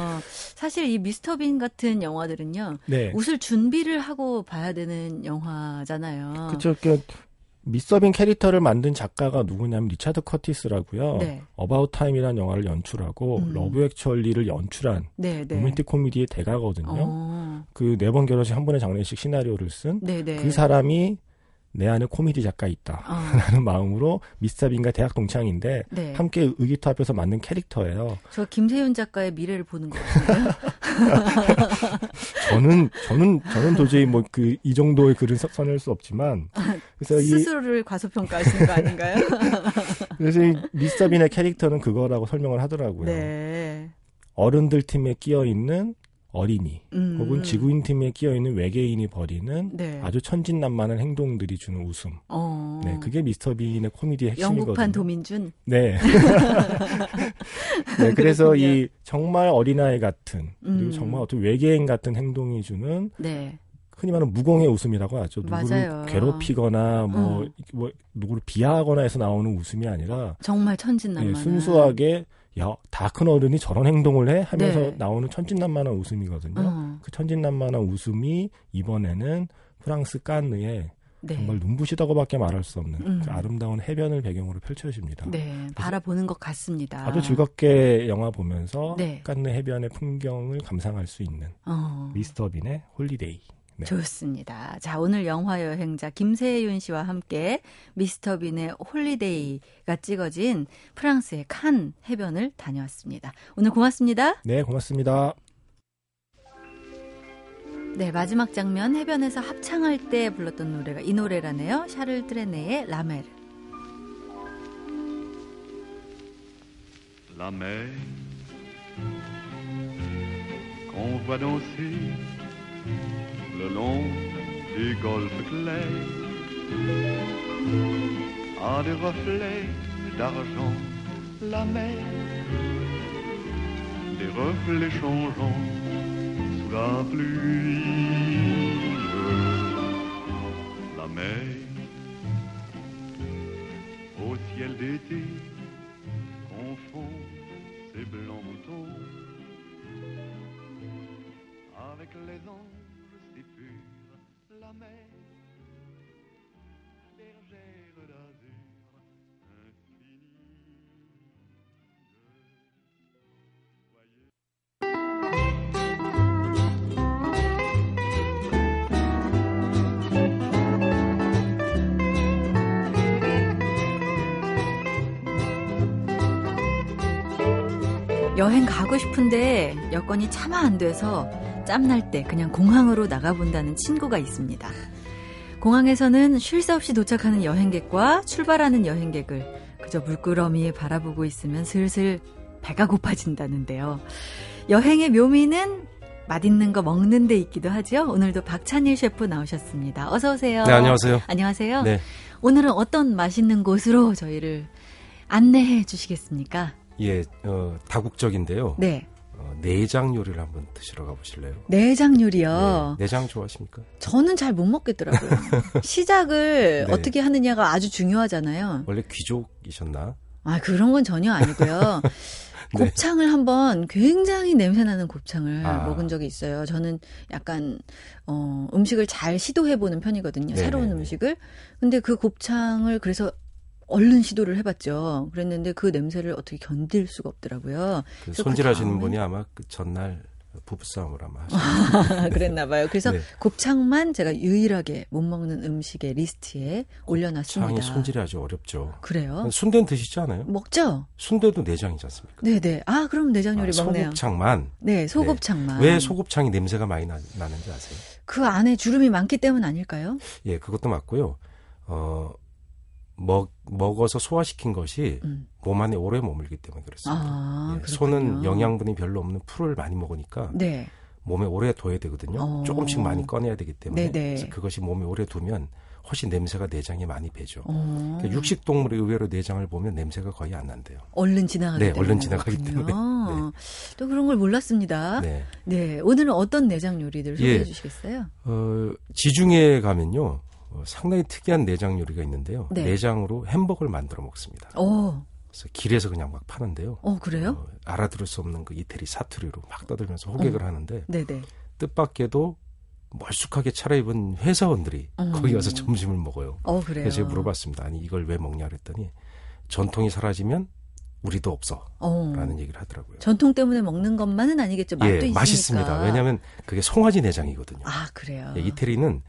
사실 이 미스터 빈 같은 영화들은요. 네. 웃을 준비를 하고 봐야 되는 영화잖아요. 그렇죠. 그 빈 캐릭터를 만든 작가가 누구냐면 리차드 커티스라고요. 네. 어바웃 타임이라는 영화를 연출하고 음. 러브 액츄얼리를 연출한 네, 네. 로맨틱 코미디의 대가거든요. 어. 그 네 번 결혼식 한 번의 장례식 시나리오를 쓴 그 사람이 내 안에 코미디 작가 있다라는 어. 마음으로 미스터 빈과 대학 동창인데 네. 함께 의기투합해서 만든 캐릭터예요. 저 김세윤 작가의 미래를 보는 것 같은데요. 저는 저는 저는 도저히 뭐 그 이 정도의 글을 써낼 수 없지만 그래서 스스로를 이, 과소평가하시는 거 아닌가요? 그래서 이 미스터빈의 캐릭터는 그거라고 설명을 하더라고요. 네. 어른들 팀에 끼어 있는 어린이 음. 혹은 지구인 팀에 끼어 있는 외계인이 벌이는 네. 아주 천진난만한 행동들이 주는 웃음. 어. 네, 그게 미스터 빈의 코미디의 핵심이거든요. 영국판 도민준. 네. 네, 그래서 이 정말 어린아이 같은 그리고 음. 정말 어떤 외계인 같은 행동이 주는 네. 흔히 말하는 무공해 웃음이라고 하죠. 누구를 맞아요. 괴롭히거나 뭐, 어. 뭐 누구를 비하하거나 해서 나오는 웃음이 아니라 정말 천진난만 네, 순수하게 야, 다 큰 어른이 저런 행동을 해? 하면서 네. 나오는 천진난만한 웃음이거든요. 어. 그 천진난만한 웃음이 이번에는 프랑스 깐느에 네. 정말 눈부시다고밖에 말할 수 없는 음. 그 아름다운 해변을 배경으로 펼쳐집니다. 네, 바라보는 것 같습니다. 아주 즐겁게 영화 보면서 네. 깐느 해변의 풍경을 감상할 수 있는 어. 미스터 빈의 홀리데이. 네. 좋습니다. 자, 오늘 영화 여행자 김세윤 씨와 함께 미스터 빈의 홀리데이가 찍어진 프랑스의 칸 해변을 다녀왔습니다. 오늘 고맙습니다. 네, 고맙습니다. 네, 마지막 장면 해변에서 합창할 때 불렀던 노래가 이 노래라네요. 샤를 트레네의 라 메르. 라 메르 qu'on voit danser le long du golfe clair a des reflets d'argent la mer. Des reflets changeants sous la pluie. La mer au ciel d'été confond ses blancs moutons avec les anges 여행 가고 싶은데 여건이 차마 안 돼서 짬날 때 그냥 공항으로 나가본다는 친구가 있습니다. 공항에서는 쉴 새 없이 도착하는 여행객과 출발하는 여행객을 그저 물끄러미에 바라보고 있으면 슬슬 배가 고파진다는데요. 여행의 묘미는 맛있는 거 먹는 데 있기도 하죠. 오늘도 박찬일 셰프 나오셨습니다. 어서 오세요. 네, 안녕하세요. 안녕하세요. 네. 오늘은 어떤 맛있는 곳으로 저희를 안내해 주시겠습니까? 예, 어, 다국적인데요. 네. 어, 내장 요리를 한번 드시러 가보실래요? 내장 요리요? 네, 내장 좋아하십니까? 저는 잘 못 먹겠더라고요. 시작을 네. 어떻게 하느냐가 아주 중요하잖아요. 원래 귀족이셨나? 아, 그런 건 전혀 아니고요. 네. 곱창을 한번 굉장히 냄새나는 곱창을 아. 먹은 적이 있어요. 저는 약간 어 음식을 잘 시도해 보는 편이거든요. 네네네. 새로운 음식을. 근데 그 곱창을 그래서 얼른 시도를 해봤죠. 그랬는데 그 냄새를 어떻게 견딜 수가 없더라고요. 그 손질하시는 그 분이 아마 그 전날 부부싸움을 아마 하셨 그랬나 봐요. 그래서 네. 곱창만 제가 유일하게 못 먹는 음식의 리스트에 올려놨습니다. 곱창이 손질이 아주 어렵죠. 그래요? 순대는 드시지 않아요? 먹죠. 순대도 내장이지 않습니까? 네네. 아 그럼 내장 요리 아, 먹네요. 소곱창만. 네, 소곱창만. 네. 왜 소곱창이 냄새가 많이 나, 나는지 아세요? 그 안에 주름이 많기 때문 아닐까요? 예, 그것도 맞고요. 어, 먹, 먹어서 소화시킨 것이 음. 몸 안에 오래 머물기 때문에 그렇습니다. 아, 예, 소는 영양분이 별로 없는 풀을 많이 먹으니까 네. 몸에 오래 둬야 되거든요. 어. 조금씩 많이 꺼내야 되기 때문에 그래서 그것이 몸에 오래 두면 훨씬 냄새가 내장에 많이 배죠. 어. 그러니까 육식 동물의 의외로 내장을 보면 냄새가 거의 안 난대요. 얼른 지나가기 네, 얼른 지나가기 때문에. 네. 또 그런 걸 몰랐습니다. 네. 네. 오늘은 어떤 내장 요리들 소개해 예. 주시겠어요? 어, 지중해 가면요. 어, 상당히 특이한 내장 요리가 있는데요. 네. 내장으로 햄버거를 만들어 먹습니다. 오. 그래서 길에서 그냥 막 파는데요. 어, 그래요? 어, 알아들을 수 없는 그 이태리 사투리로 막 떠들면서 호객을 어. 하는데 네네. 뜻밖에도 멀쑥하게 차려입은 회사원들이 음. 거기 와서 점심을 먹어요. 어, 그래요? 제가 물어봤습니다. 아니 이걸 왜 먹냐 그랬더니 전통이 사라지면 우리도 없어. 어. 라는 얘기를 하더라고요. 전통 때문에 먹는 것만은 아니겠죠. 맛도 예, 있으니까. 맛있습니다. 왜냐하면 그게 송아지 내장이거든요. 아, 그래요? 예, 이태리는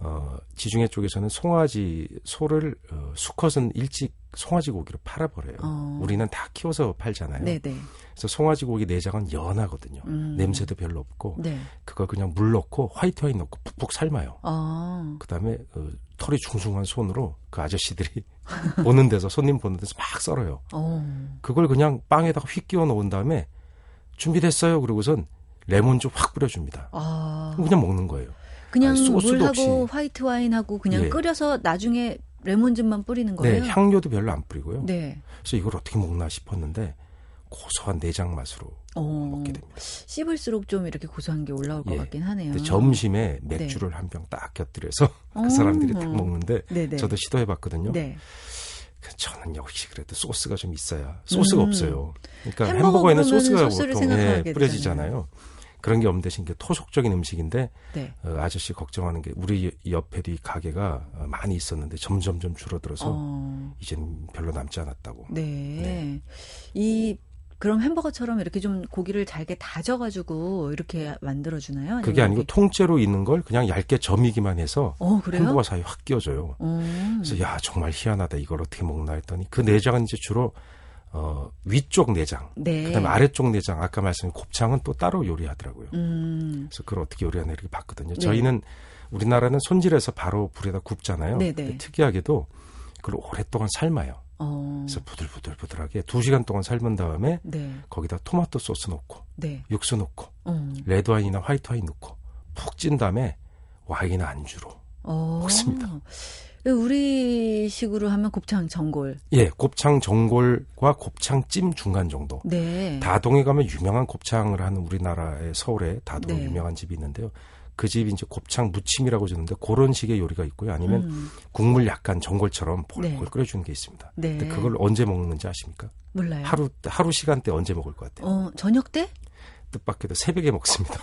어, 지중해 쪽에서는 송아지 소를 어, 수컷은 일찍 송아지 고기로 팔아버려요. 어. 우리는 다 키워서 팔잖아요. 네네. 그래서 송아지 고기 내장은 연하거든요. 음. 냄새도 별로 없고 네. 그걸 그냥 물 넣고 화이트 와인 넣고 푹푹 삶아요. 어. 그다음에 어, 털이 중중한 손으로 그 아저씨들이 보는 데서 손님 보는 데서 막 썰어요. 어. 그걸 그냥 빵에다가 휙 끼워 놓은 다음에 준비됐어요. 그러고선 레몬즙 확 뿌려줍니다. 아. 그냥 먹는 거예요. 그냥 물하고. 화이트 와인하고 그냥 예. 끓여서 나중에 레몬즙만 뿌리는 거예요. 네, 향료도 별로 안 뿌리고요. 네. 그래서 이걸 어떻게 먹나 싶었는데 고소한 내장 맛으로 어, 먹게 됩니다. 씹을수록 좀 이렇게 고소한 게 올라올 예. 것 같긴 하네요. 점심에 네. 맥주를 네. 한병 딱 곁들여서 그 사람들이 딱 먹는데 네네. 저도 시도해봤거든요. 네. 그 저는 역시 그래도 소스가 좀 있어야 소스가 음. 없어요. 그러니까 햄버거에는 소스가 보통 예, 뿌려지잖아요. 그런 게 없는 대신 게 토속적인 음식인데 네. 어, 아저씨 걱정하는 게 우리 옆에도 이 가게가 어, 많이 있었는데 점점점 줄어들어서 어. 이제는 별로 남지 않았다고. 네. 네. 이 그럼 햄버거처럼 이렇게 좀 고기를 잘게 다져가지고 이렇게 만들어주나요? 그게 아니고 통째로 있는 걸 그냥 얇게 저미기만 해서 어, 햄버거 사이에 확 끼워져요. 음. 그래서 야 정말 희한하다 이걸 어떻게 먹나 했더니 그 내장은 이제 주로 어, 위쪽 내장, 네. 그다음에 아래쪽 내장, 아까 말씀드린 곱창은 또 따로 요리하더라고요. 음. 그래서 그걸 어떻게 요리하나 이렇게 봤거든요. 네. 저희는 우리나라는 손질해서 바로 불에다 굽잖아요. 네, 네. 특이하게도 그걸 오랫동안 삶아요. 어. 그래서 부들부들부들하게 두 시간 동안 삶은 다음에 네. 거기다 토마토 소스 넣고 네. 육수 넣고 음. 레드 와인이나 화이트 와인 넣고 푹 찐 다음에 와인 안주로 어. 먹습니다. 우리식으로 하면 곱창 전골. 예, 곱창 전골과 곱창찜 중간 정도. 네. 다동에 가면 유명한 곱창을 하는 우리나라의 서울에 다동에 네. 유명한 집이 있는데요. 그 집이 이제 곱창 무침이라고 주는데 그런 식의 요리가 있고요. 아니면 음. 국물 약간 전골처럼 볼볼 네. 끓여주는 게 있습니다. 네. 근데 그걸 언제 먹는지 아십니까? 몰라요. 하루 하루 시간대 언제 먹을 것 같아요? 어, 저녁 때? 뜻밖에도 새벽에 먹습니다.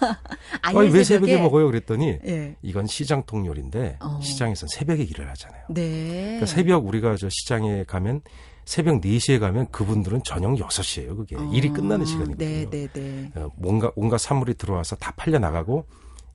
아니, 왜 새벽에? 새벽에 먹어요? 그랬더니 예. 이건 시장통 요리인데 어. 시장에서는 새벽에 일을 하잖아요. 네. 그러니까 새벽 우리가 저 시장에 가면 새벽 4시에 가면 그분들은 저녁 6시예요. 그게 어. 일이 끝나는 시간이거든요. 네, 네, 네. 어, 뭔가 온갖 사물이 들어와서 다 팔려 나가고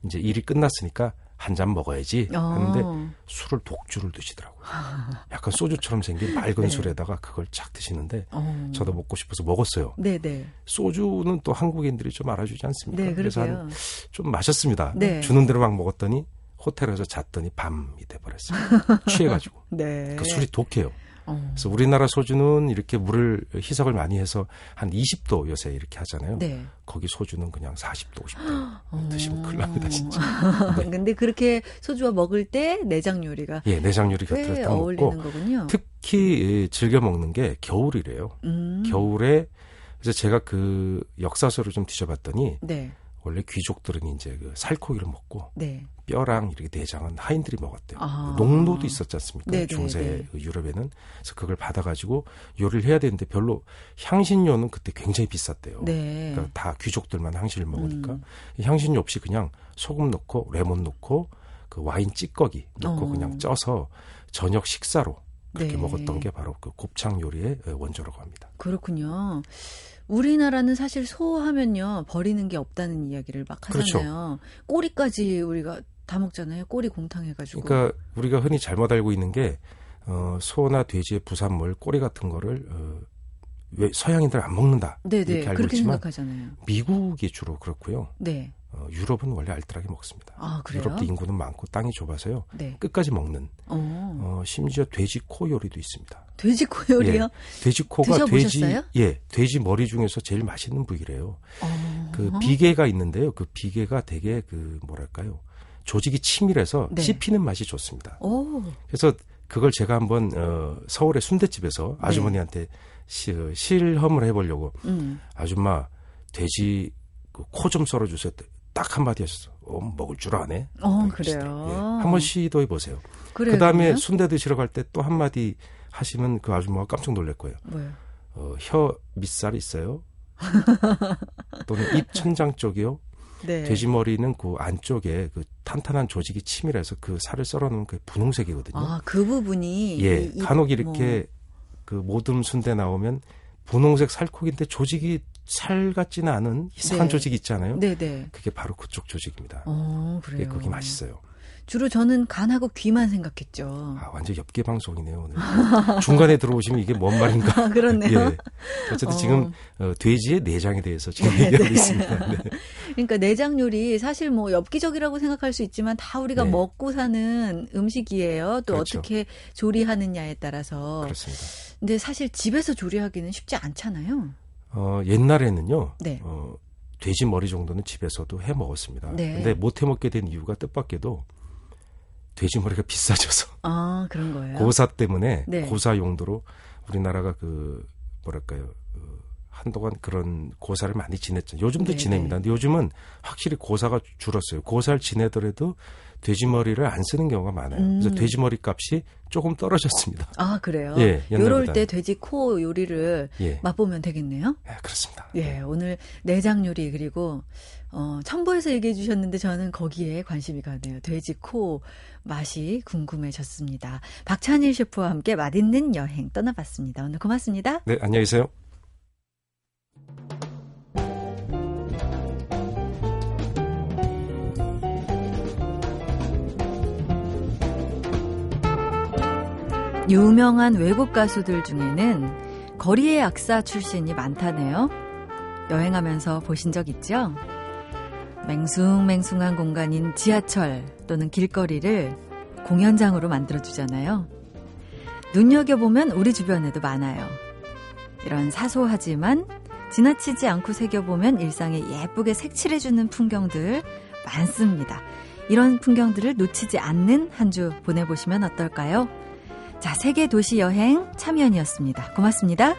이제 일이 끝났으니까 한 잔 먹어야지 하는데 어. 술을 독주를 드시더라고요. 약간 소주처럼 생긴 맑은 네. 술에다가 그걸 착 드시는데 어. 저도 먹고 싶어서 먹었어요. 네네. 네. 소주는 또 한국인들이 좀 알아주지 않습니까? 네, 그래서 한 좀 마셨습니다. 네. 주는 대로 막 먹었더니 호텔에서 잤더니 밤이 돼버렸어요. 취해가지고. 네. 그 술이 독해요. 어. 그래서 우리나라 소주는 이렇게 물을 희석을 많이 해서 한 20도 요새 이렇게 하잖아요. 네. 거기 소주는 그냥 40도, 50도 어. 드시면 큰일 납니다, 진짜. 네. 근데 그렇게 소주와 먹을 때 내장 요리가 예, 내장 요리 곁들여 다 먹고 거군요. 특히 즐겨 먹는 게 겨울이래요. 음. 겨울에 그래서 제가 그 역사서를 좀 뒤져봤더니 네. 원래 귀족들은 이제 그 살코기를 먹고 네. 뼈랑 이렇게 내장은 하인들이 먹었대요. 아. 농노도 있었지 않습니까? 네네, 중세 네. 그 유럽에는 그래서 그걸 받아가지고 요리를 해야 되는데 별로 향신료는 그때 굉장히 비쌌대요. 네. 그러니까 다 귀족들만 향신을 먹으니까 음. 향신료 없이 그냥 소금 넣고 레몬 넣고 그 와인 찌꺼기 넣고 어. 그냥 쪄서 저녁 식사로 그렇게 네. 먹었던 게 바로 그 곱창 요리의 원조라고 합니다. 그렇군요. 우리나라는 사실 소하면요 버리는 게 없다는 이야기를 막 그렇죠. 하잖아요. 그렇죠. 꼬리까지 우리가 다 먹잖아요. 꼬리 공탕 해가지고. 그러니까 우리가 흔히 잘못 알고 있는 게 어, 소나 돼지의 부산물 꼬리 같은 거를 어, 왜 서양인들 안 먹는다 네네, 이렇게 알고 있지만 생각하잖아요. 미국이 주로 그렇고요. 네. 어, 유럽은 원래 알뜰하게 먹습니다. 아, 유럽도 인구는 많고 땅이 좁아서요. 네. 끝까지 먹는. 어. 어, 심지어 돼지 코 요리도 있습니다. 돼지 코 요리요? 예, 돼지 코가 돼지 예 돼지 머리 중에서 제일 맛있는 부위래요. 어. 그 비계가 있는데요. 그 비계가 되게 그 뭐랄까요 조직이 치밀해서 네. 씹히는 맛이 좋습니다. 오. 그래서 그걸 제가 한번 어, 서울의 순대집에서 네. 아주머니한테 시, 실험을 해보려고 음. 아줌마 돼지 그 코좀 썰어주세요. 딱 한마디 하셨어. 어, 먹을 줄 아네. 어, 그래요. 예, 한번 시도해 보세요. 그 다음에 순대 드시러 갈 때 또 한마디 하시면 그 아줌마가 깜짝 놀랄 거예요. 뭐요? 어, 혀 밑살 있어요? 또는 입 천장 쪽이요? 네. 돼지 머리는 그 안쪽에 그 탄탄한 조직이 치밀해서 그 살을 썰어놓은 그 분홍색이거든요. 아, 그 부분이 예, 이, 간혹 이렇게 뭐. 그 모듬 순대 나오면 분홍색 살코기인데 조직이 살 같지는 않은 이상한 네. 조직이 있잖아요. 네네. 네. 그게 바로 그쪽 조직입니다. 어, 그래요. 예, 그게 맛있어요. 주로 저는 간하고 귀만 생각했죠. 아, 완전 엽기 방송이네요. 오늘. 중간에 들어오시면 이게 뭔 말인가? 아, 그렇네요. 예. 어쨌든 어. 지금 어, 돼지의 내장에 대해서 지금 네, 얘기하고 네. 있습니다. 네. 그러니까 내장 요리 사실 뭐 엽기적이라고 생각할 수 있지만 다 우리가 네. 먹고 사는 음식이에요. 또 그렇죠. 어떻게 조리하느냐에 따라서. 그렇습니다. 근데 사실 집에서 조리하기는 쉽지 않잖아요. 어, 옛날에는요. 네. 어, 돼지 머리 정도는 집에서도 해 먹었습니다. 네. 근데 못 해 먹게 된 이유가 뜻밖에도 돼지 머리가 비싸져서. 아, 그런 거예요. 고사 때문에 네. 고사 용도로 우리나라가 그 뭐랄까요? 그 한동안 그런 고사를 많이 지냈죠. 요즘도 네, 지냅니다. 네. 근데 요즘은 확실히 고사가 줄었어요. 고사를 지내더라도 돼지머리를 안 쓰는 경우가 많아요. 음. 그래서 돼지머리 값이 조금 떨어졌습니다. 아 그래요? 예, 요럴 때 돼지 코 요리를 예. 맛보면 되겠네요. 예, 그렇습니다. 예, 오늘 내장 요리 그리고 어, 첨보에서 얘기해 주셨는데 저는 거기에 관심이 가네요. 돼지 코 맛이 궁금해졌습니다. 박찬일 셰프와 함께 맛있는 여행 떠나봤습니다. 오늘 고맙습니다. 네, 안녕히 계세요. 유명한 외국 가수들 중에는 거리의 악사 출신이 많다네요. 여행하면서 보신 적 있죠? 맹숭맹숭한 공간인 지하철 또는 길거리를 공연장으로 만들어주잖아요. 눈여겨보면 우리 주변에도 많아요. 이런 사소하지만 지나치지 않고 새겨보면 일상에 예쁘게 색칠해주는 풍경들 많습니다. 이런 풍경들을 놓치지 않는 한 주 보내보시면 어떨까요? 자, 세계 도시 여행 참여연이었습니다. 고맙습니다.